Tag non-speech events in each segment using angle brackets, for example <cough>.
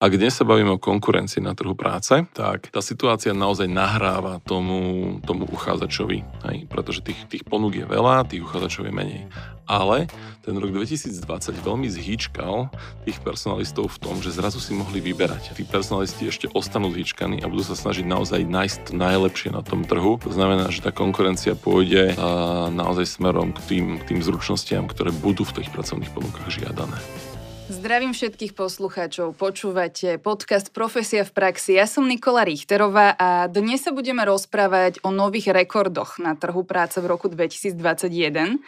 Ak dnes sa bavíme o konkurencii na trhu práce, tak tá situácia naozaj nahráva tomu, tomu uchádzačovi, hej? pretože tých, tých ponúk je veľa, tých uchádzačov je menej. Ale ten rok 2020 veľmi zhýčkal tých personalistov v tom, že zrazu si mohli vyberať. Tí personalisti ešte ostanú zhýčkaní a budú sa snažiť naozaj nájsť najlepšie na tom trhu. To znamená, že tá konkurencia pôjde naozaj smerom k tým, k tým zručnostiam, ktoré budú v tých pracovných ponukách žiadané. Zdravím všetkých poslucháčov. Počúvate podcast Profesia v praxi. Ja som Nikola Richterová a dnes sa budeme rozprávať o nových rekordoch na trhu práce v roku 2021.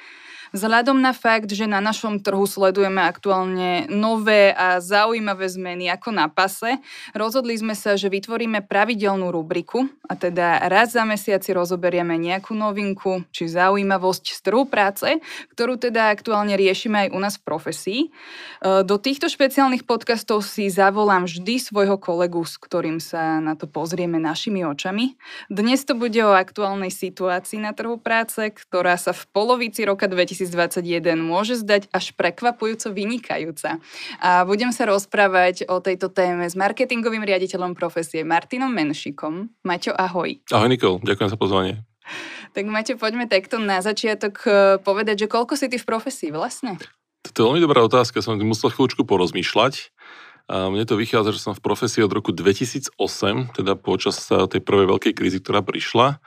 Vzhľadom na fakt, že na našom trhu sledujeme aktuálne nové a zaujímavé zmeny ako na pase, rozhodli sme sa, že vytvoríme pravidelnú rubriku a teda raz za mesiac si rozoberieme nejakú novinku či zaujímavosť z trhu práce, ktorú teda aktuálne riešime aj u nás v profesii. E, do týchto špeciálnych podcastov si zavolám vždy svojho kolegu, s ktorým sa na to pozrieme našimi očami. Dnes to bude o aktuálnej situácii na trhu práce, ktorá sa v polovici roka 2000 2021 môže zdať až prekvapujúco vynikajúca. A budem sa rozprávať o tejto téme s marketingovým riaditeľom profesie Martinom Menšikom. Maťo, ahoj. Ahoj Nikol, ďakujem za pozvanie. Tak Maťo, poďme takto na začiatok eh, povedať, že koľko si ty v profesii vlastne? To je veľmi dobrá otázka, som musel chvíľučku porozmýšľať. A mne to vychádza, že som v profesii od roku 2008, teda počas tej prvej veľkej krízy, ktorá prišla.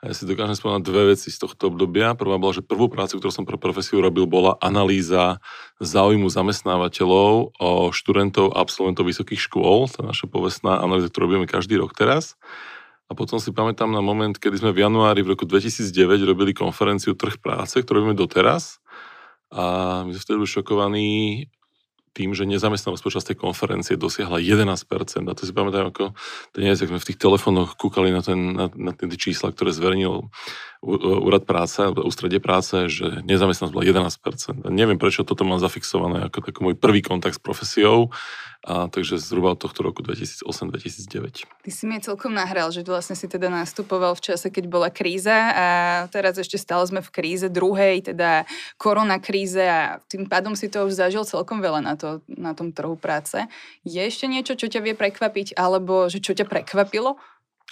A ja si dokážem spomenúť dve veci z tohto obdobia. Prvá bola, že prvú prácu, ktorú som pre profesiu robil, bola analýza záujmu zamestnávateľov o študentov a absolventov vysokých škôl. To je naša povestná analýza, ktorú robíme každý rok teraz. A potom si pamätám na moment, kedy sme v januári v roku 2009 robili konferenciu Trh práce, ktorú robíme doteraz. A my sme vtedy boli šokovaní tým, že nezamestnanosť počas tej konferencie dosiahla 11%. A to si pamätám, ako dnes, sme v tých telefónoch kúkali na, ten, na, na tie čísla, ktoré zverejnil úrad práce, ústredie práce, že nezamestnanosť bola 11%. A neviem, prečo toto mám zafixované ako taký môj prvý kontakt s profesiou, a takže zhruba od tohto roku 2008-2009. Ty si mi celkom nahral, že vlastne si teda nastupoval v čase, keď bola kríza a teraz ešte stále sme v kríze druhej, teda korona kríze a tým pádom si to už zažil celkom veľa na, to, na tom trhu práce. Je ešte niečo, čo ťa vie prekvapiť, alebo že čo ťa prekvapilo?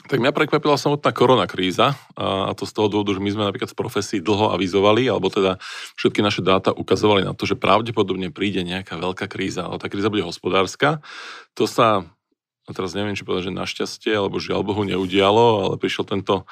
Tak mňa prekvapila samotná korona kríza a to z toho dôvodu, že my sme napríklad v profesii dlho avizovali, alebo teda všetky naše dáta ukazovali na to, že pravdepodobne príde nejaká veľká kríza, ale tá kríza bude hospodárska. To sa a teraz neviem, či povedať, že našťastie, alebo žiaľ Bohu neudialo, ale prišiel tento,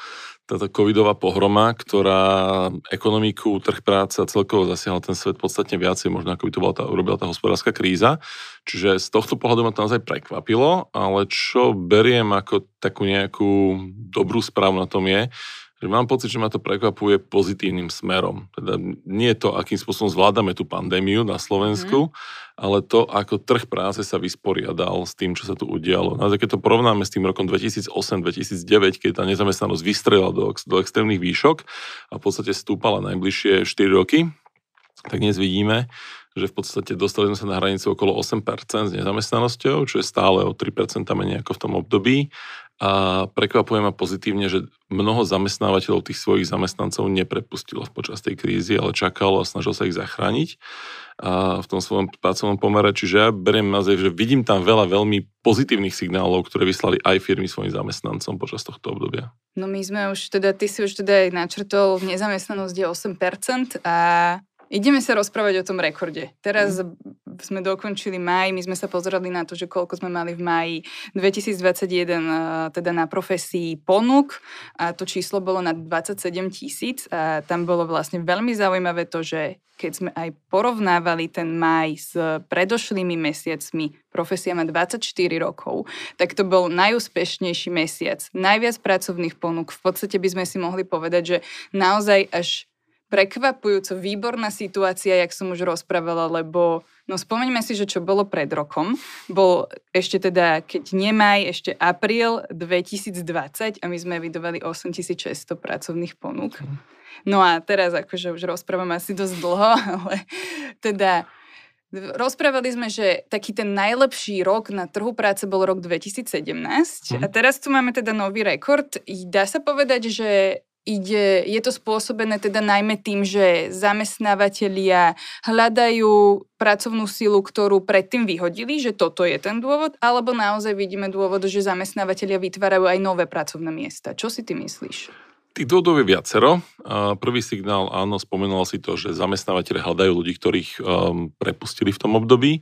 táto covidová pohroma, ktorá ekonomiku, trh práce a celkovo zasiahla ten svet podstatne viacej, možno ako by to bola tá, urobila tá hospodárska kríza. Čiže z tohto pohľadu ma to naozaj prekvapilo, ale čo beriem ako takú nejakú dobrú správu na tom je, že mám pocit, že ma to prekvapuje pozitívnym smerom. Teda nie to, akým spôsobom zvládame tú pandémiu na Slovensku, mm. ale to, ako trh práce sa vysporiadal s tým, čo sa tu udialo. No, keď to porovnáme s tým rokom 2008-2009, keď tá nezamestnanosť vystrelila do, do extrémnych výšok a v podstate stúpala najbližšie 4 roky, tak dnes vidíme, že v podstate dostali sme sa na hranicu okolo 8% s nezamestnanosťou, čo je stále o 3% menej ako v tom období a prekvapuje ma pozitívne, že mnoho zamestnávateľov tých svojich zamestnancov neprepustilo počas tej krízy, ale čakalo a snažil sa ich zachrániť a v tom svojom pracovnom pomere. Čiže ja beriem naozaj, že vidím tam veľa veľmi pozitívnych signálov, ktoré vyslali aj firmy svojim zamestnancom počas tohto obdobia. No my sme už teda, ty si už teda aj načrtol, nezamestnanosť je 8% a Ideme sa rozprávať o tom rekorde. Teraz mm. Sme dokončili maj, my sme sa pozerali na to, že koľko sme mali v maji 2021 eh, teda na profesii ponúk. A to číslo bolo na 27 tisíc. A tam bolo vlastne veľmi zaujímavé to, že keď sme aj porovnávali ten maj s predošlými mesiacmi, profesia má 24 rokov, tak to bol najúspešnejší mesiac, najviac pracovných ponúk. V podstate by sme si mohli povedať, že naozaj až prekvapujúco výborná situácia, jak som už rozprávala, lebo no spomeňme si, že čo bolo pred rokom, bol ešte teda, keď nemaj, ešte apríl 2020 a my sme vydovali 8600 pracovných ponúk. No a teraz akože už rozprávam asi dosť dlho, <laughs> ale teda Rozprávali sme, že taký ten najlepší rok na trhu práce bol rok 2017 mm. a teraz tu máme teda nový rekord. Dá sa povedať, že ide, je to spôsobené teda najmä tým, že zamestnávateľia hľadajú pracovnú silu, ktorú predtým vyhodili, že toto je ten dôvod, alebo naozaj vidíme dôvod, že zamestnávateľia vytvárajú aj nové pracovné miesta. Čo si ty myslíš? Tých dôvodov je viacero. Prvý signál, áno, spomenul si to, že zamestnávateľe hľadajú ľudí, ktorých um, prepustili v tom období.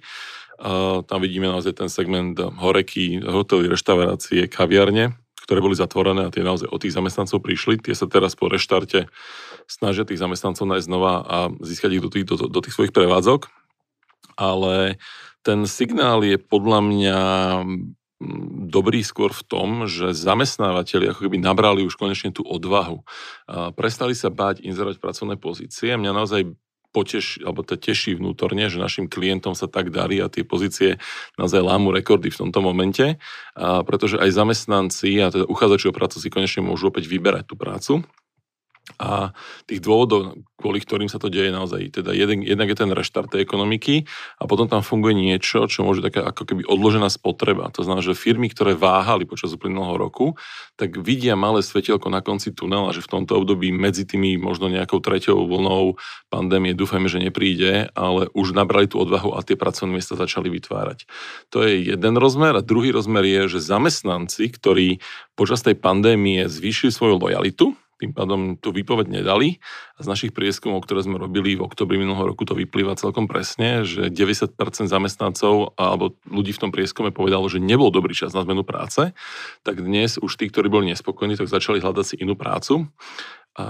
Tam vidíme naozaj ten segment horeky, hotely, reštaurácie, kaviarne, ktoré boli zatvorené a tie naozaj od tých zamestnancov prišli. Tie sa teraz po reštarte snažia tých zamestnancov nájsť znova a získať ich do tých, do, do tých svojich prevádzok. Ale ten signál je podľa mňa dobrý skôr v tom, že zamestnávateľi ako keby nabrali už konečne tú odvahu. Prestali sa báť inzerovať pracovné pozície. Mňa naozaj poteš, alebo to teší vnútorne, že našim klientom sa tak darí a tie pozície naozaj lámu rekordy v tomto momente, a pretože aj zamestnanci a teda uchádzači o prácu si konečne môžu opäť vyberať tú prácu. A tých dôvodov, kvôli ktorým sa to deje naozaj, teda jeden, jednak je ten reštart tej ekonomiky a potom tam funguje niečo, čo môže taká ako keby odložená spotreba. To znamená, že firmy, ktoré váhali počas uplynulého roku, tak vidia malé svetielko na konci tunela, že v tomto období medzi tými možno nejakou treťou vlnou pandémie dúfajme, že nepríde, ale už nabrali tú odvahu a tie pracovné miesta začali vytvárať. To je jeden rozmer a druhý rozmer je, že zamestnanci, ktorí počas tej pandémie zvýšili svoju lojalitu, tým pádom tú výpoveď nedali. A z našich prieskumov, ktoré sme robili v oktobri minulého roku, to vyplýva celkom presne, že 90% zamestnancov alebo ľudí v tom prieskume povedalo, že nebol dobrý čas na zmenu práce, tak dnes už tí, ktorí boli nespokojní, tak začali hľadať si inú prácu a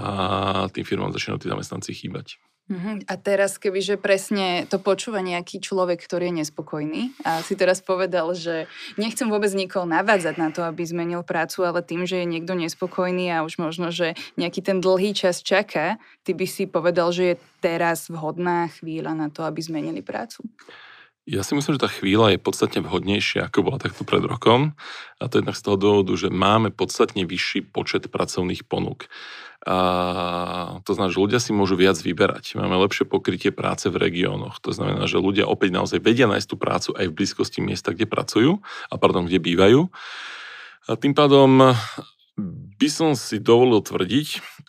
tým firmám začínajú tí zamestnanci chýbať. Uh-huh. A teraz, kebyže presne to počúva nejaký človek, ktorý je nespokojný a si teraz povedal, že nechcem vôbec nikoho navádzať na to, aby zmenil prácu, ale tým, že je niekto nespokojný a už možno, že nejaký ten dlhý čas čaká, ty by si povedal, že je teraz vhodná chvíľa na to, aby zmenili prácu? Ja si myslím, že tá chvíľa je podstatne vhodnejšia, ako bola takto pred rokom. A to jednak z toho dôvodu, že máme podstatne vyšší počet pracovných ponúk. A to znamená, že ľudia si môžu viac vyberať. Máme lepšie pokrytie práce v regiónoch. To znamená, že ľudia opäť naozaj vedia nájsť tú prácu aj v blízkosti miesta, kde pracujú, a pardon, kde bývajú. A tým pádom by som si dovolil tvrdiť,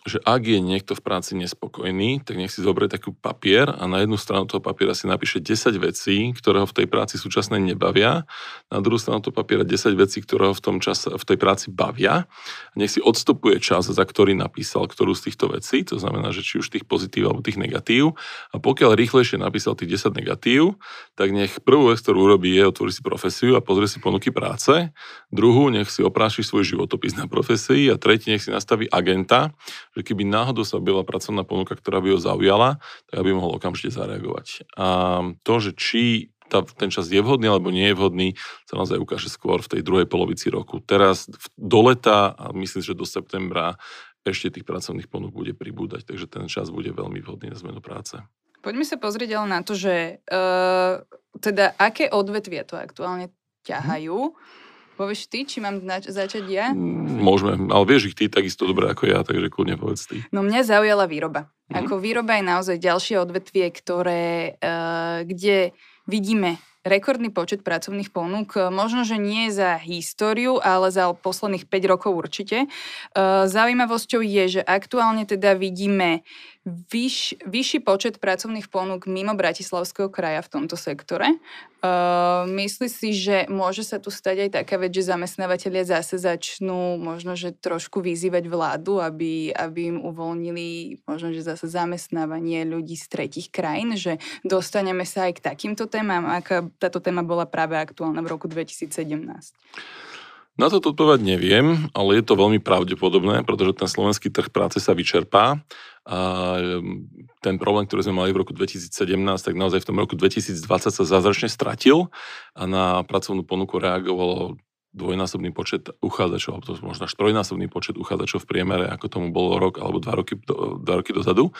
že ak je niekto v práci nespokojný, tak nech si zoberie takú papier a na jednu stranu toho papiera si napíše 10 vecí, ktoré ho v tej práci súčasnej nebavia, na druhú stranu toho papiera 10 vecí, ktoré ho v, tom čase, v tej práci bavia. A nech si odstupuje čas, za ktorý napísal ktorú z týchto vecí, to znamená, že či už tých pozitív alebo tých negatív. A pokiaľ rýchlejšie napísal tých 10 negatív, tak nech prvú vec, ktorú urobí, je otvoriť si profesiu a pozrie si ponuky práce. Druhú, nech si opráši svoj životopis na profesii a tretí, nech si nastaví agenta, že keby náhodou sa objavila pracovná ponuka, ktorá by ho zaujala, tak aby mohol okamžite zareagovať. A to, že či tá, ten čas je vhodný alebo nie je vhodný, sa naozaj ukáže skôr v tej druhej polovici roku. Teraz do leta a myslím, že do septembra ešte tých pracovných ponúk bude pribúdať, takže ten čas bude veľmi vhodný na zmenu práce. Poďme sa pozrieť ale na to, že uh, teda aké odvetvia to aktuálne ťahajú. Hmm Povieš ty, či mám nač- začať ja? Mm, môžeme, ale vieš ich ty takisto dobre ako ja, takže kľudne povedz ty. No mňa zaujala výroba. Mm-hmm. Ako výroba je naozaj ďalšie odvetvie, ktoré, uh, kde vidíme rekordný počet pracovných ponúk, možno, že nie za históriu, ale za posledných 5 rokov určite. Zaujímavosťou je, že aktuálne teda vidíme vyš, vyšší počet pracovných ponúk mimo Bratislavského kraja v tomto sektore. Uh, myslí si, že môže sa tu stať aj taká vec, že zamestnávateľia zase začnú možno, že trošku vyzývať vládu, aby, aby im uvoľnili možno, že zase zamestnávanie ľudí z tretich krajín, že dostaneme sa aj k takýmto témam, aká táto téma bola práve aktuálna v roku 2017. Na to odpovedať neviem, ale je to veľmi pravdepodobné, pretože ten slovenský trh práce sa vyčerpá a ehm, ten problém, ktorý sme mali v roku 2017, tak naozaj v tom roku 2020 sa zázračne stratil a na pracovnú ponuku reagovalo dvojnásobný počet uchádzačov, alebo to možno až trojnásobný počet uchádzačov v priemere, ako tomu bolo rok alebo dva roky, dva roky dozadu.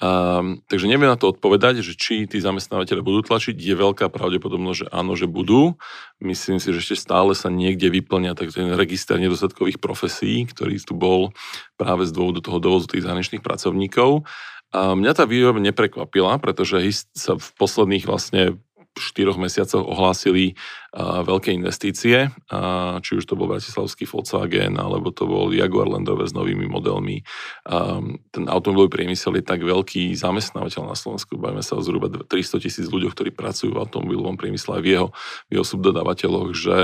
Um, takže neviem na to odpovedať, že či tí zamestnávateľe budú tlačiť. Je veľká pravdepodobnosť, že áno, že budú. Myslím si, že ešte stále sa niekde vyplňa tak ten register nedostatkových profesí, ktorý tu bol práve z dôvodu toho dovozu tých zahraničných pracovníkov. A mňa tá výroba neprekvapila, pretože sa v posledných vlastne štyroch mesiacoch ohlásili uh, veľké investície, uh, či už to bol bratislavský Volkswagen, alebo to bol Jaguar Landové s novými modelmi. Um, ten automobilový priemysel je tak veľký zamestnávateľ na Slovensku, bavíme sa o zhruba 300 tisíc ľuďoch, ktorí pracujú v automobilovom priemysle aj v jeho, v jeho subdodávateľoch, že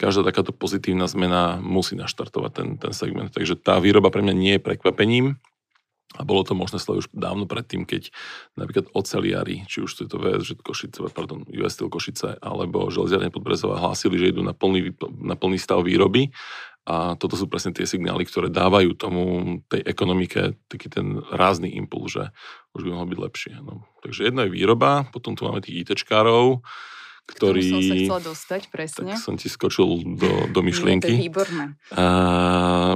každá takáto pozitívna zmena musí naštartovať ten, ten segment. Takže tá výroba pre mňa nie je prekvapením, a bolo to možné sleduť už dávno predtým, keď napríklad oceliari, či už to je to VSŽ Košice, pardon, US Steel Košice, alebo železiarne Podbrezová hlásili, že idú na plný, na plný stav výroby. A toto sú presne tie signály, ktoré dávajú tomu tej ekonomike taký ten rázny impuls, že už by mohlo byť lepšie. No. Takže jedna je výroba, potom tu máme tých ITčkárov, ktorý... som sa chcela dostať, presne. Tak som ti skočil do, do myšlienky. Nie, to je výborné. A,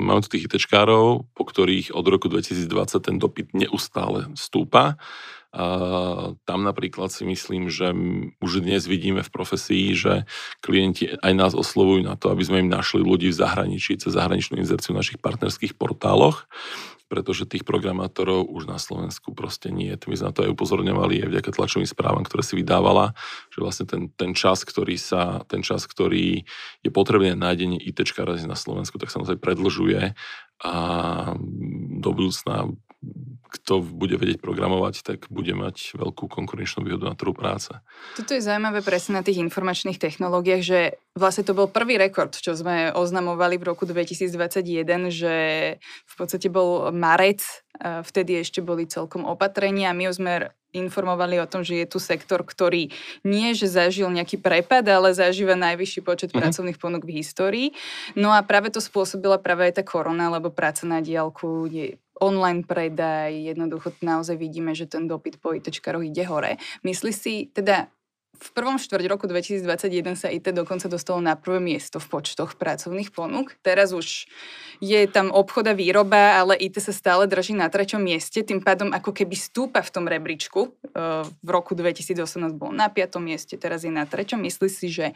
máme tu tých ITčkárov, po ktorých od roku 2020 ten dopyt neustále stúpa. A tam napríklad si myslím, že už dnes vidíme v profesii, že klienti aj nás oslovujú na to, aby sme im našli ľudí v zahraničí cez zahraničnú inzerciu v našich partnerských portáloch pretože tých programátorov už na Slovensku proste nie. My sme na to aj upozorňovali aj vďaka tlačovým správam, ktoré si vydávala, že vlastne ten, ten čas, ktorý sa, ten čas, ktorý je potrebný na nájdenie IT na Slovensku, tak sa naozaj predlžuje a do budúcna kto bude vedieť programovať, tak bude mať veľkú konkurenčnú výhodu na trhu práce. Toto je zaujímavé presne na tých informačných technológiách, že vlastne to bol prvý rekord, čo sme oznamovali v roku 2021, že v podstate bol marec, vtedy ešte boli celkom opatrenia. My sme informovali o tom, že je tu sektor, ktorý nie, že zažil nejaký prepad, ale zažíva najvyšší počet mm-hmm. pracovných ponúk v histórii. No a práve to spôsobila práve aj tá korona, lebo práca na diálku je online predaj, jednoducho naozaj vidíme, že ten dopyt po ITčkaroch ide hore. Myslí si, teda v prvom štvrť roku 2021 sa IT dokonca dostalo na prvé miesto v počtoch pracovných ponúk. Teraz už je tam obchoda výroba, ale IT sa stále drží na treťom mieste, tým pádom ako keby stúpa v tom rebríčku. V roku 2018 bol na piatom mieste, teraz je na treťom. Myslí si, že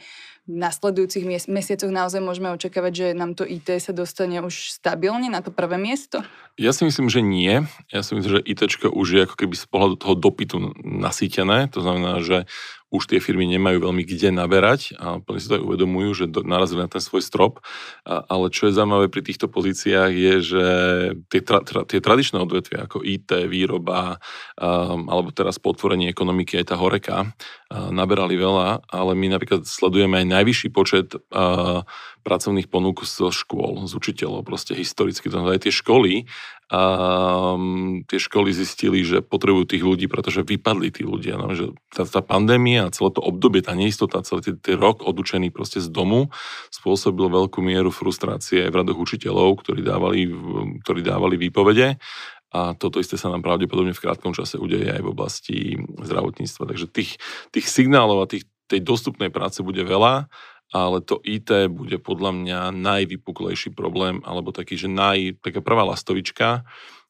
v nasledujúcich mesiacoch naozaj môžeme očakávať, že nám to IT sa dostane už stabilne na to prvé miesto? Ja si myslím, že nie. Ja si myslím, že IT už je ako keby z pohľadu toho dopytu nasýtené. To znamená, že už tie firmy nemajú veľmi kde naberať a plne si to aj uvedomujú, že narazili na ten svoj strop. A, ale čo je zaujímavé pri týchto pozíciách je, že tie, tra, tra, tie tradičné odvetvia ako IT, výroba um, alebo teraz potvorenie ekonomiky aj tá horeka uh, naberali veľa, ale my napríklad sledujeme aj najvyšší počet uh, pracovných ponúk zo škôl, z učiteľov, proste historicky. To aj tie školy um, tie školy zistili, že potrebujú tých ľudí, pretože vypadli tí ľudia. No, že tá, tá pandémia a celé to obdobie, tá neistota, celý ten rok odučený proste z domu spôsobil veľkú mieru frustrácie aj v radoch učiteľov, ktorí dávali, ktorí dávali výpovede. A toto isté sa nám pravdepodobne v krátkom čase udeje aj v oblasti zdravotníctva. Takže tých, tých signálov a tých, tej dostupnej práce bude veľa ale to IT bude podľa mňa najvypuklejší problém, alebo taký, že naj, taká prvá lastovička,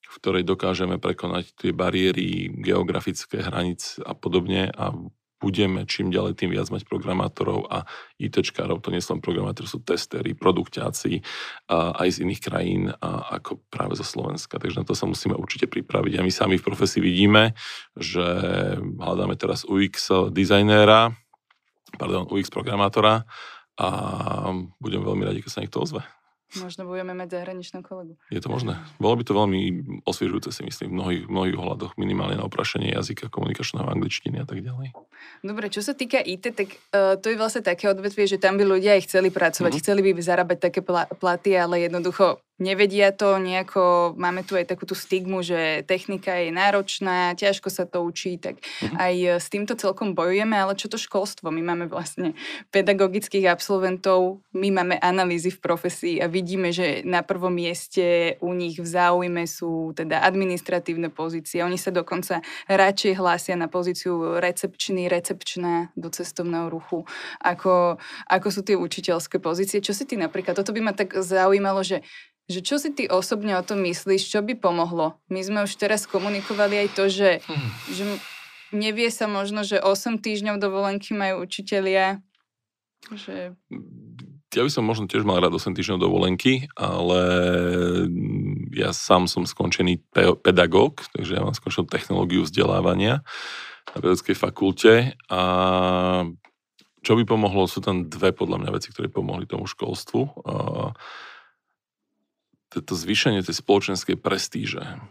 v ktorej dokážeme prekonať tie bariéry geografické hranic a podobne a budeme čím ďalej tým viac mať programátorov a ITčkárov, to nie sú len programátori, sú testery, produkťáci a aj z iných krajín a ako práve zo Slovenska. Takže na to sa musíme určite pripraviť. A my sami v profesii vidíme, že hľadáme teraz UX dizajnéra, pardon, UX programátora a budem veľmi radi, keď sa niekto ozve. Možno budeme mať zahraničnú kolegu. Je to možné. Bolo by to veľmi osviežujúce si myslím v mnohých, mnohých ohľadoch, minimálne na oprašenie jazyka, komunikačného angličtiny a tak ďalej. Dobre, čo sa týka IT, tak uh, to je vlastne také odvetvie, že tam by ľudia aj chceli pracovať, mm-hmm. chceli by zarábať také platy, ale jednoducho nevedia to nejako, máme tu aj takú tú stigmu, že technika je náročná, ťažko sa to učí, tak uh-huh. aj s týmto celkom bojujeme, ale čo to školstvo? My máme vlastne pedagogických absolventov, my máme analýzy v profesii a vidíme, že na prvom mieste u nich v záujme sú teda administratívne pozície. Oni sa dokonca radšej hlásia na pozíciu recepčný, recepčná do cestovného ruchu, ako, ako sú tie učiteľské pozície. Čo si ty napríklad, toto by ma tak zaujímalo, že že čo si ty osobne o tom myslíš, čo by pomohlo? My sme už teraz komunikovali aj to, že, hmm. že nevie sa možno, že 8 týždňov dovolenky majú učitelia. Že... Ja by som možno tiež mal rád 8 týždňov dovolenky, ale ja sám som skončený pedagóg, takže ja mám skončenú technológiu vzdelávania na pedagogickej fakulte a čo by pomohlo, sú tam dve podľa mňa veci, ktoré pomohli tomu školstvu. Toto zvýšenie tej spoločenskej prestíže,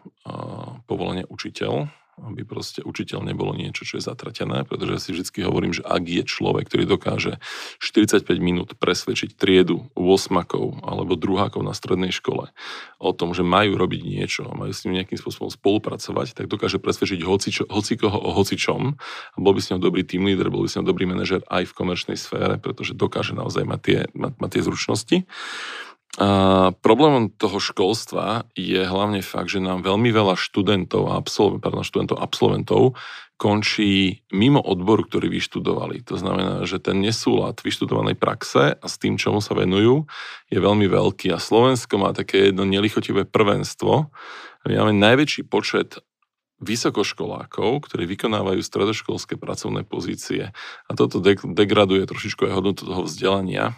povolenie učiteľ, aby proste učiteľ nebolo niečo, čo je zatratené, pretože ja si vždy hovorím, že ak je človek, ktorý dokáže 45 minút presvedčiť triedu 8 alebo druhákov na strednej škole o tom, že majú robiť niečo majú s ním nejakým spôsobom spolupracovať, tak dokáže presvedčiť hoci, čo, hoci koho o hocičom a bol by s ňou dobrý team leader, bol by s ňou dobrý manažer aj v komerčnej sfére, pretože dokáže naozaj mať tie, mať, mať tie zručnosti. A problémom toho školstva je hlavne fakt, že nám veľmi veľa študentov a absolvent, pardon, študentov, absolventov končí mimo odboru, ktorý vyštudovali. To znamená, že ten nesúlad vyštudovanej praxe a s tým, čomu sa venujú, je veľmi veľký. A Slovensko má také jedno nelichotivé prvenstvo. My máme najväčší počet vysokoškolákov, ktorí vykonávajú stredoškolské pracovné pozície. A toto degraduje trošičku aj hodnotu toho vzdelania,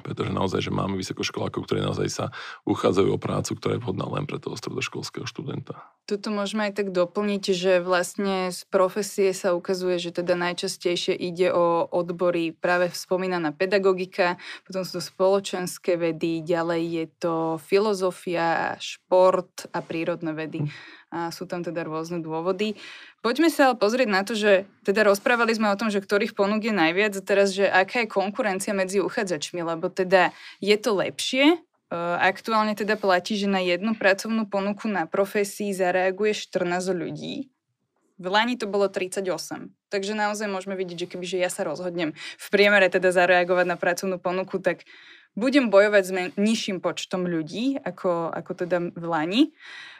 pretože naozaj, že máme vysokoškolákov, ktorí naozaj sa uchádzajú o prácu, ktorá je vhodná len pre toho stredoškolského študenta. Tuto môžeme aj tak doplniť, že vlastne z profesie sa ukazuje, že teda najčastejšie ide o odbory práve spomínaná pedagogika, potom sú to spoločenské vedy, ďalej je to filozofia, šport a prírodné vedy. Hm a sú tam teda rôzne dôvody. Poďme sa ale pozrieť na to, že teda rozprávali sme o tom, že ktorých ponúk je najviac a teraz, že aká je konkurencia medzi uchádzačmi, lebo teda je to lepšie, Aktuálne teda platí, že na jednu pracovnú ponuku na profesii zareaguje 14 ľudí. V Lani to bolo 38. Takže naozaj môžeme vidieť, že kebyže ja sa rozhodnem v priemere teda zareagovať na pracovnú ponuku, tak budem bojovať s nižším počtom ľudí, ako, ako teda v Lani.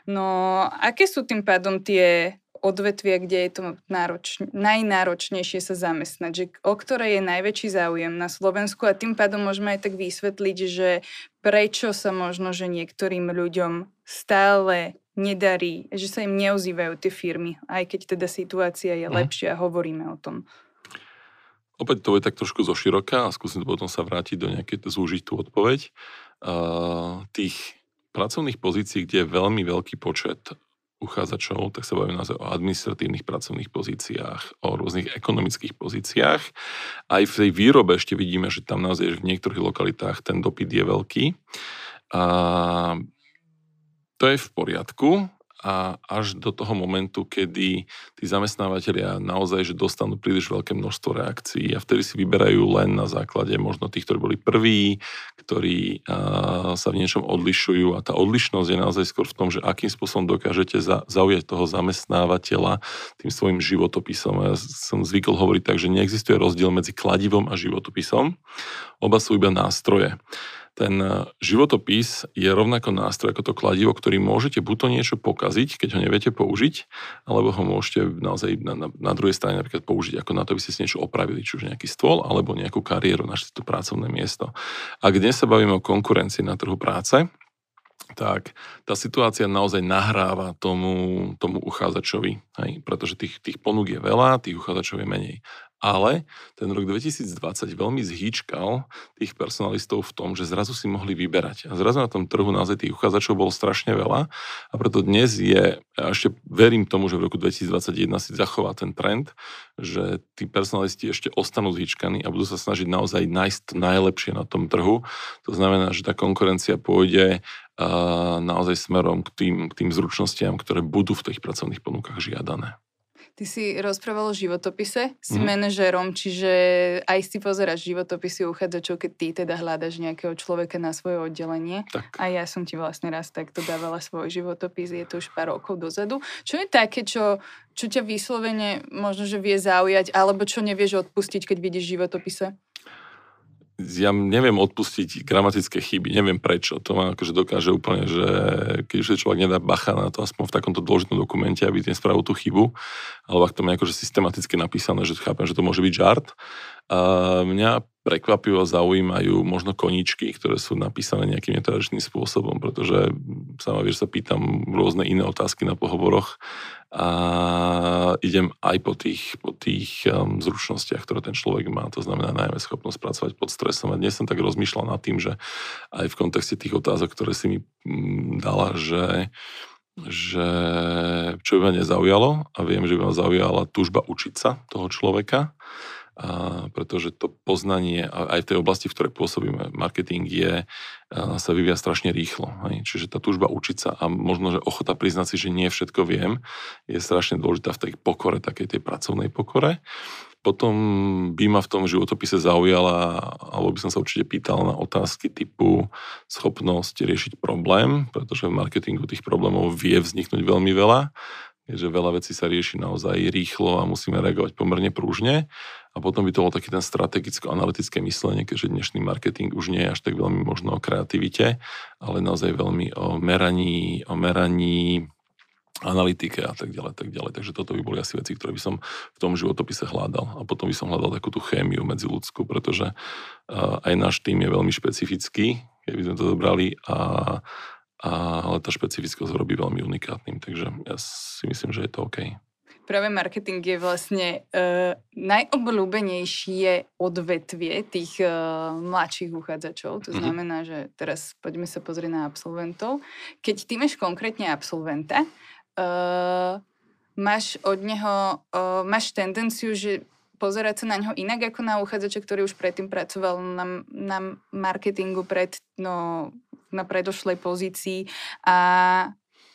No, aké sú tým pádom tie odvetvia, kde je to nároč, najnáročnejšie sa zamestnať, že o ktoré je najväčší záujem na Slovensku a tým pádom môžeme aj tak vysvetliť, že prečo sa možno, že niektorým ľuďom stále nedarí, že sa im neozývajú tie firmy, aj keď teda situácia je mhm. lepšia a hovoríme o tom. Opäť to je tak trošku zoširoka a skúsim potom sa vrátiť do nejakej zúžiť tú odpoveď. Uh, tých pracovných pozícií, kde je veľmi veľký počet uchádzačov, tak sa bavíme naozaj o administratívnych pracovných pozíciách, o rôznych ekonomických pozíciách. Aj v tej výrobe ešte vidíme, že tam naozaj v niektorých lokalitách ten dopyt je veľký. A to je v poriadku, a až do toho momentu, kedy tí zamestnávateľia naozaj že dostanú príliš veľké množstvo reakcií a vtedy si vyberajú len na základe možno tých, ktorí boli prví, ktorí a, sa v niečom odlišujú a tá odlišnosť je naozaj skôr v tom, že akým spôsobom dokážete za, zaujať toho zamestnávateľa tým svojim životopisom. Ja som zvykol hovoriť tak, že neexistuje rozdiel medzi kladivom a životopisom. Oba sú iba nástroje ten e, životopis je rovnako nástroj ako to kladivo, ktorý môžete buď to niečo pokaziť, keď ho neviete použiť, alebo ho môžete naozaj na, na, na druhej strane napríklad použiť ako na to, aby ste si niečo opravili, či už nejaký stôl, alebo nejakú kariéru, našli to pracovné miesto. A dnes sa bavíme o konkurencii na trhu práce, tak tá situácia naozaj nahráva tomu, tomu uchádzačovi, hej? pretože tých, tých ponúk je veľa, tých uchádzačov je menej. Ale ten rok 2020 veľmi zhýčkal tých personalistov v tom, že zrazu si mohli vyberať. A zrazu na tom trhu naozaj tých uchádzačov bolo strašne veľa a preto dnes je, ja ešte verím tomu, že v roku 2021 si zachová ten trend, že tí personalisti ešte ostanú zhýčkaní a budú sa snažiť naozaj nájsť najlepšie na tom trhu. To znamená, že tá konkurencia pôjde naozaj smerom k tým, k tým zručnostiam, ktoré budú v tých pracovných ponukách žiadané. Ty si rozprával o životopise, si mm. manažerom, čiže aj si pozeráš životopisy uchádzačov, keď ty teda hľadaš nejakého človeka na svoje oddelenie. Tak. A ja som ti vlastne raz takto dávala svoj životopis, je to už pár rokov dozadu. Čo je také, čo, čo ťa vyslovene možno, že vie zaujať, alebo čo nevieš odpustiť, keď vidíš životopise? Ja neviem odpustiť gramatické chyby, neviem prečo. To ma akože dokáže úplne, že keď už človek nedá bacha na to, aspoň v takomto dôležitom dokumente, aby nespravil tú chybu, alebo ak to má akože systematicky napísané, že chápem, že to môže byť žart. A mňa prekvapivo zaujímajú možno koničky, ktoré sú napísané nejakým netradičným spôsobom, pretože sama vieš, sa pýtam rôzne iné otázky na pohovoroch a idem aj po tých, po tých um, zručnostiach, ktoré ten človek má, to znamená najmä schopnosť pracovať pod stresom. A dnes som tak rozmýšľal nad tým, že aj v kontexte tých otázok, ktoré si mi mm, dala, že že čo by ma nezaujalo a viem, že by ma zaujala túžba učiť sa toho človeka, a pretože to poznanie aj v tej oblasti, v ktorej pôsobíme, marketing je, sa vyvíja strašne rýchlo. Hej. Čiže tá túžba učiť sa a možno, že ochota priznať si, že nie všetko viem, je strašne dôležitá v tej pokore, takej tej pracovnej pokore. Potom by ma v tom životopise zaujala, alebo by som sa určite pýtal na otázky typu schopnosť riešiť problém, pretože v marketingu tých problémov vie vzniknúť veľmi veľa, keďže veľa vecí sa rieši naozaj rýchlo a musíme reagovať pomerne prúžne. A potom by to bol taký ten strategicko-analytické myslenie, keďže dnešný marketing už nie je až tak veľmi možno o kreativite, ale naozaj veľmi o meraní, o meraní analytike a tak ďalej, tak ďalej. Takže toto by boli asi veci, ktoré by som v tom životopise hľadal. A potom by som hľadal takú tú chémiu medzi ľudskú, pretože aj náš tým je veľmi špecifický, keby sme to zobrali a, a ale tá špecifickosť robí veľmi unikátnym, takže ja si myslím, že je to OK. Práve marketing je vlastne uh, najobľúbenejšie odvetvie tých uh, mladších uchádzačov. To mm-hmm. znamená, že teraz poďme sa pozrieť na absolventov. Keď ty máš konkrétne absolventa, uh, máš od neho, uh, máš tendenciu, že pozerať sa na ňo inak ako na uchádzača, ktorý už predtým pracoval na, na marketingu pred, no, na predošlej pozícii a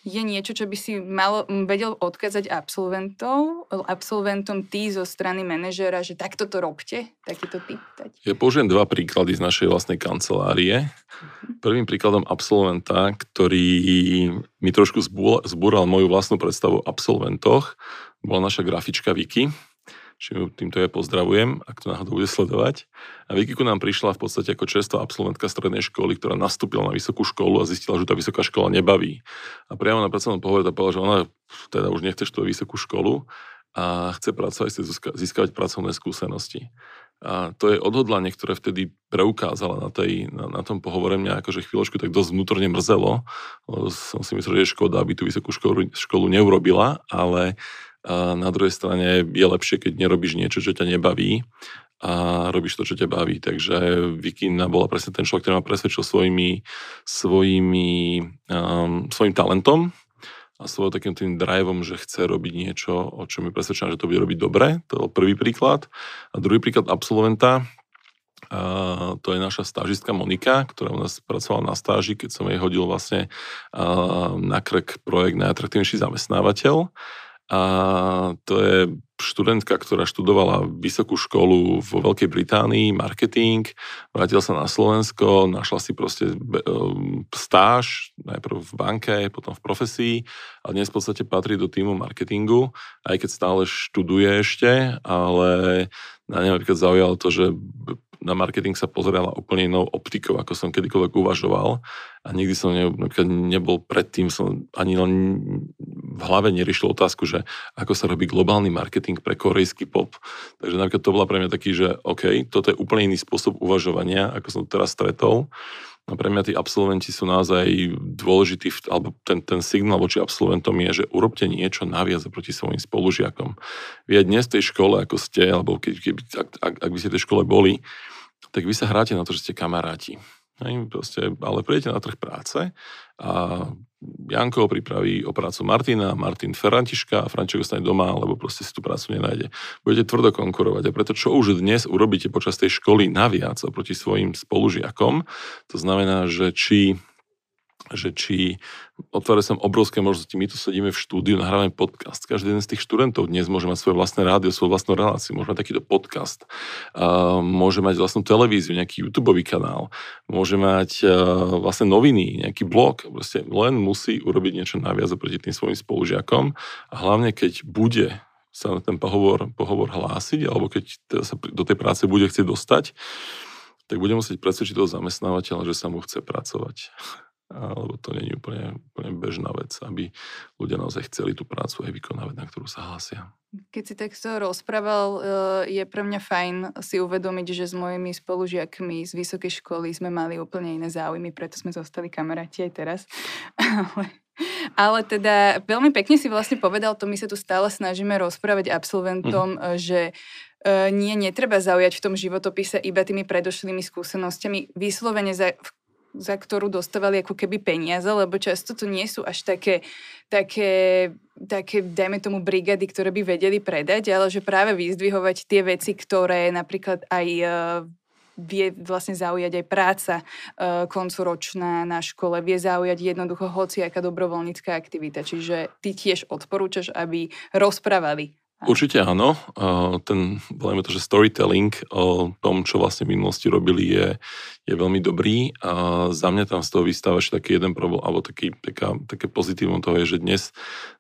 je niečo, čo by si mal, vedel odkázať absolventov, absolventom tí zo strany manažera, že takto to robte, takýto typ dať? Ja použijem dva príklady z našej vlastnej kancelárie. Mhm. Prvým príkladom absolventa, ktorý mi trošku zbúral moju vlastnú predstavu o absolventoch, bola naša grafička Viki, čiže týmto ja pozdravujem, ak to náhodou bude sledovať. A Vikiku nám prišla v podstate ako čerstvá absolventka strednej školy, ktorá nastúpila na vysokú školu a zistila, že tá vysoká škola nebaví. A priamo na pracovnom pohovore povedala, že ona teda už nechce tú vysokú školu a chce pracovať, chce získavať pracovné skúsenosti. A to je odhodlanie, ktoré vtedy preukázala na, tej, na, na tom pohovore mňa akože chvíľočku tak dosť vnútorne mrzelo. Som si myslel, že je škoda, aby tú vysokú školu, školu neurobila, ale a na druhej strane je lepšie, keď nerobíš niečo, čo ťa nebaví a robíš to, čo ťa baví. Takže Vikina bola presne ten človek, ktorý ma presvedčil svojimi, svojimi, um, svojim talentom a svojím takým tým driveom, že chce robiť niečo, o čom je presvedčená, že to bude robiť dobre. To je prvý príklad. A druhý príklad absolventa, a to je naša stážistka Monika, ktorá u nás pracovala na stáži, keď som jej hodil vlastne na krk projekt Najatraktívnejší zamestnávateľ. A to je študentka, ktorá študovala vysokú školu vo Veľkej Británii, marketing, vrátila sa na Slovensko, našla si proste um, stáž, najprv v banke, potom v profesii a dnes v podstate patrí do týmu marketingu, aj keď stále študuje ešte, ale na nej napríklad zaujalo to, že na marketing sa pozerala úplne inou optikou, ako som kedykoľvek uvažoval a nikdy som ne, nebol predtým, som ani len v hlave neriešil otázku, že ako sa robí globálny marketing pre korejský pop. Takže napríklad to bola pre mňa taký, že OK, toto je úplne iný spôsob uvažovania, ako som to teraz stretol. A pre mňa tí absolventi sú naozaj dôležití, alebo ten, ten signál voči absolventom je, že urobte niečo naviac proti svojim spolužiakom. Vy aj dnes v tej škole, ako ste, alebo keď, keby, ak, ak, ak by ste v tej škole boli, tak vy sa hráte na to, že ste kamaráti. Hej, proste, ale prídete na trh práce a Janko pripraví o prácu Martina, Martin Ferrantiška a Franček ostane doma, lebo proste si tú prácu nenájde. Budete tvrdo konkurovať a preto čo už dnes urobíte počas tej školy naviac oproti svojim spolužiakom, to znamená, že či že či otvára sa obrovské možnosti. My tu sedíme v štúdiu, nahrávame podcast. Každý jeden z tých študentov dnes môže mať svoje vlastné rádio, svoju vlastnú reláciu, môže mať takýto podcast, môže mať vlastnú televíziu, nejaký YouTube kanál, môže mať uh, vlastne noviny, nejaký blog. Proste len musí urobiť niečo naviac proti tým svojim spolužiakom a hlavne keď bude sa na ten pohovor, pohovor hlásiť, alebo keď teda sa do tej práce bude chcieť dostať, tak bude musieť presvedčiť toho zamestnávateľa, že sa mu chce pracovať alebo to nie je úplne, úplne bežná vec, aby ľudia naozaj chceli tú prácu aj vykonávať, na ktorú sa hlásia. Keď si takto rozprával, eh, je pre mňa fajn si uvedomiť, že s mojimi spolužiakmi z vysokej školy sme mali úplne iné záujmy, preto sme zostali kamaráti aj teraz. <laughs> Ale, ale teda veľmi pekne si vlastne povedal, to my sa tu stále snažíme rozprávať absolventom, mm. že eh, nie, netreba zaujať v tom životopise iba tými predošlými skúsenostiami. Vyslovene za, v za ktorú dostávali ako keby peniaze, lebo často to nie sú až také, také, také, dajme tomu, brigady, ktoré by vedeli predať, ale že práve vyzdvihovať tie veci, ktoré napríklad aj uh, vie vlastne zaujať aj práca uh, koncoročná na škole, vie zaujať jednoducho hociaká dobrovoľnícká aktivita. Čiže ty tiež odporúčaš, aby rozprávali Určite áno. Ten, voláme to, že storytelling o tom, čo vlastne v minulosti robili, je, je veľmi dobrý. A za mňa tam z toho vystáva ešte taký jeden problém, alebo taký, taká, také pozitívum toho je, že dnes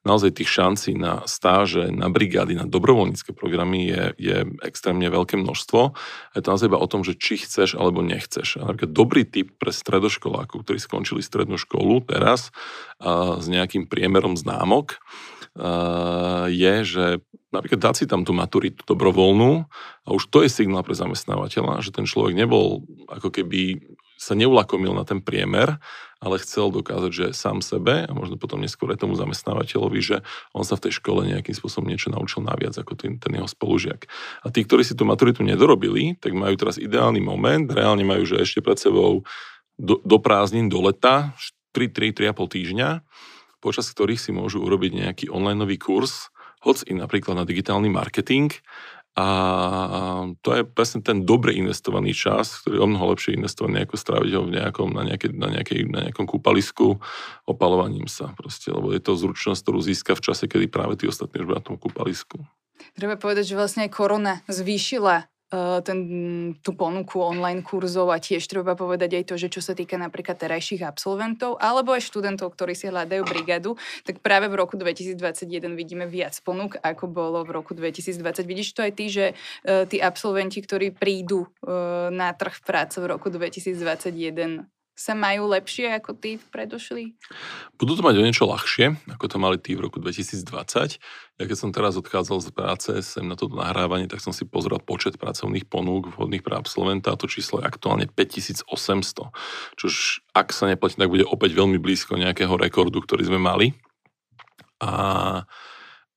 naozaj tých šancí na stáže, na brigády, na dobrovoľnícke programy je, je extrémne veľké množstvo. A je to naozaj iba o tom, že či chceš alebo nechceš. A napríklad dobrý typ pre stredoškolákov, ktorí skončili strednú školu teraz a s nejakým priemerom známok, je, že napríklad dať si tam tú maturitu dobrovoľnú a už to je signál pre zamestnávateľa, že ten človek nebol ako keby sa neulakomil na ten priemer, ale chcel dokázať, že sám sebe a možno potom neskôr aj tomu zamestnávateľovi, že on sa v tej škole nejakým spôsobom niečo naučil naviac ako ten, ten jeho spolužiak. A tí, ktorí si tú maturitu nedorobili, tak majú teraz ideálny moment, reálne majú, že ešte pred sebou do, do prázdnin, do leta, 3, 3, 3,5 týždňa počas ktorých si môžu urobiť nejaký online kurz, hoc i napríklad na digitálny marketing. A to je presne ten dobre investovaný čas, ktorý je o mnoho lepšie investovaný, ako stráviť ho v nejakom, na, nejaké, na, nejakej, na nejakom kúpalisku opalovaním sa. Proste, lebo je to zručnosť, ktorú získa v čase, kedy práve tí ostatní už na tom kúpalisku. Treba povedať, že vlastne aj korona zvýšila ten, tú ponuku online kurzov a tiež treba povedať aj to, že čo sa týka napríklad terajších absolventov alebo aj študentov, ktorí si hľadajú brigadu, tak práve v roku 2021 vidíme viac ponúk, ako bolo v roku 2020. Vidíš to aj ty, že uh, tí absolventi, ktorí prídu uh, na trh práce v roku 2021 sa majú lepšie ako tí predošli? Budú to mať o niečo ľahšie, ako to mali tí v roku 2020. Ja keď som teraz odchádzal z práce sem na toto nahrávanie, tak som si pozrel počet pracovných ponúk vhodných pre absolventa a to číslo je aktuálne 5800. Čož ak sa neplatí, tak bude opäť veľmi blízko nejakého rekordu, ktorý sme mali. A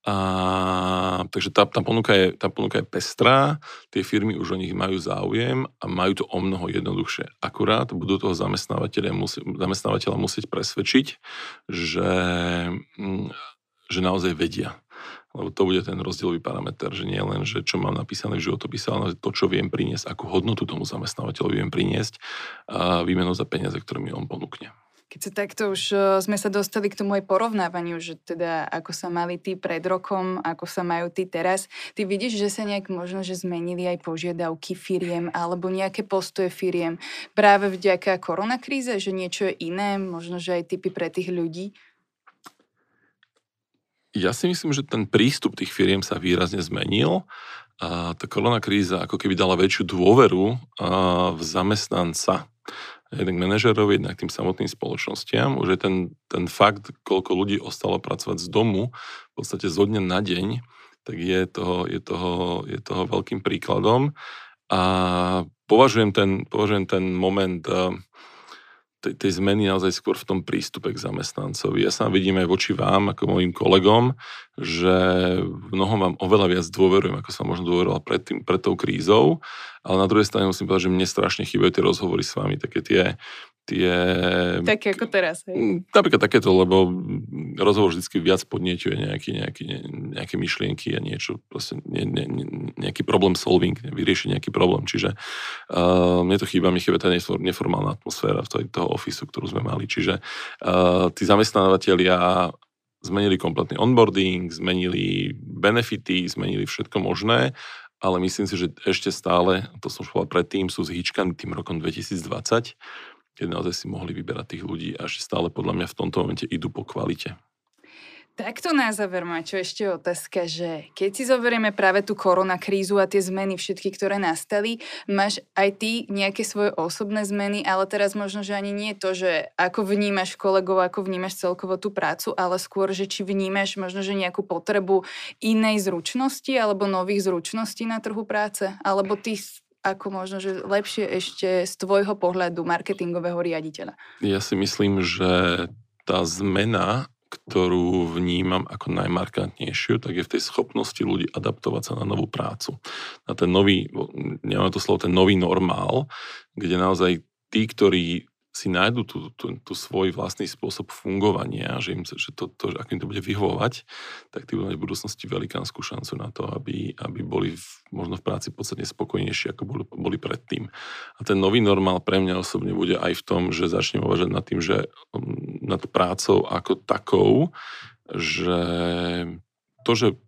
a, takže tá, tá, ponuka je, tá ponuka je pestrá, tie firmy už o nich majú záujem a majú to o mnoho jednoduchšie. Akurát budú toho zamestnávateľa, musí, zamestnávateľa musieť presvedčiť, že, mm, že naozaj vedia. Lebo to bude ten rozdielový parameter, že nie len, že čo mám napísané v životopise, ale to, čo viem priniesť, akú hodnotu tomu zamestnávateľovi viem priniesť a výmenu za peniaze, ktoré mi on ponúkne. Keď sa takto už uh, sme sa dostali k tomu aj porovnávaniu, že teda ako sa mali tí pred rokom, ako sa majú tí teraz, ty vidíš, že sa nejak možno, že zmenili aj požiadavky firiem alebo nejaké postoje firiem práve vďaka koronakríze, že niečo je iné, možno, že aj typy pre tých ľudí? Ja si myslím, že ten prístup tých firiem sa výrazne zmenil. A tá koronakríza ako keby dala väčšiu dôveru v zamestnanca jednak manažerov, jednak tým samotným spoločnostiam. Už je ten, ten fakt, koľko ľudí ostalo pracovať z domu, v podstate zo dňa na deň, tak je toho, je toho, je toho veľkým príkladom. A považujem ten, považujem ten moment eh, tej, tej zmeny naozaj skôr v tom prístupe k zamestnancovi. Ja sa vidím aj voči vám, ako mojim kolegom, že mnoho vám oveľa viac dôverujem, ako som možno dôveroval pred, tým, pred tou krízou, ale na druhej strane musím povedať, že mne strašne chýbajú tie rozhovory s vami, také tie tie... Také ako teraz, hej? Mm, napríklad takéto, lebo rozhovor vždy viac podnieťuje nejaký, nejaký, ne, nejaké myšlienky a niečo, proste ne, ne, nejaký problém solving, vyriešiť nejaký problém. Čiže uh, mne to chýba, mi chýba tá neformálna atmosféra v toho ofisu, ktorú sme mali. Čiže uh, tí zamestnávateľia zmenili kompletný onboarding, zmenili benefity, zmenili všetko možné ale myslím si, že ešte stále, to som už povedal predtým, sú zhyčkaní tým rokom 2020 keď naozaj si mohli vyberať tých ľudí a že stále podľa mňa v tomto momente idú po kvalite. Takto na záver, čo ešte otázka, že keď si zoberieme práve tú koronakrízu a tie zmeny všetky, ktoré nastali, máš aj ty nejaké svoje osobné zmeny, ale teraz možno, že ani nie to, že ako vnímaš kolegov, ako vnímaš celkovo tú prácu, ale skôr, že či vnímaš možno, že nejakú potrebu inej zručnosti alebo nových zručností na trhu práce, alebo ty ako možno, že lepšie ešte z tvojho pohľadu marketingového riaditeľa? Ja si myslím, že tá zmena, ktorú vnímam ako najmarkantnejšiu, tak je v tej schopnosti ľudí adaptovať sa na novú prácu. Na ten nový, nemám to slovo, ten nový normál, kde naozaj tí, ktorí si nájdu tú, tú, tú svoj vlastný spôsob fungovania, že, im, že to, to, ako im to bude vyhovovať, tak tí budú mať v budúcnosti velikánsku šancu na to, aby, aby boli v, možno v práci podstatne spokojnejší, ako boli, boli predtým. A ten nový normál pre mňa osobne bude aj v tom, že začnem uvažať nad tým, že um, nad prácou ako takou, že to, že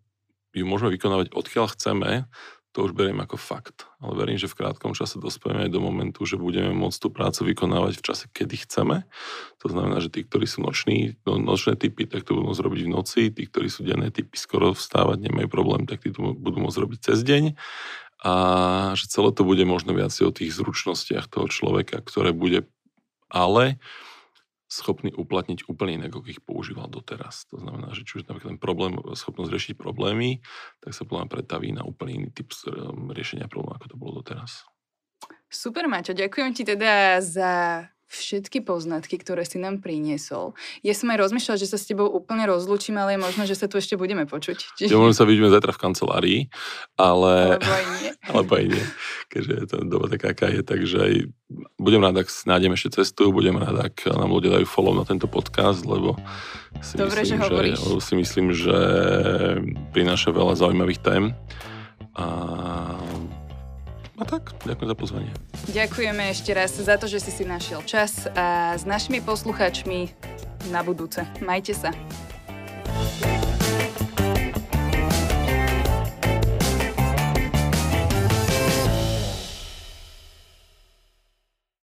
ju môžeme vykonávať odkiaľ chceme, to už beriem ako fakt. Ale verím, že v krátkom čase dospojeme aj do momentu, že budeme môcť tú prácu vykonávať v čase, kedy chceme. To znamená, že tí, ktorí sú noční, no, nočné typy, tak to budú môcť robiť v noci, tí, ktorí sú denné typy, skoro vstávať nemajú problém, tak tí to budú môcť robiť cez deň. A že celé to bude možno viac o tých zručnostiach toho človeka, ktoré bude ale schopný uplatniť úplne inak, ako ich používal doteraz. To znamená, že či už napríklad ten problém, schopnosť riešiť problémy, tak sa podľa pretaví na úplne iný typ um, riešenia problémov, ako to bolo doteraz. Super, Maťo, ďakujem ti teda za všetky poznatky, ktoré si nám priniesol. Ja som aj rozmýšľala, že sa s tebou úplne rozlúčim, ale je možno, že sa tu ešte budeme počuť. Čiže... Ja možno sa vidíme zajtra v kancelárii, ale... Alebo aj nie. <laughs> Alebo aj nie, keďže je to doba taká, aká je, takže aj budem rád, ak nájdem ešte cestu, budem rád, ak nám ľudia dajú follow na tento podcast, lebo si, Dobre, myslím, že, že, si myslím, že prináša veľa zaujímavých tém. A a tak, ďakujem za pozvanie. Ďakujeme ešte raz za to, že si si našiel čas a s našimi poslucháčmi na budúce. Majte sa.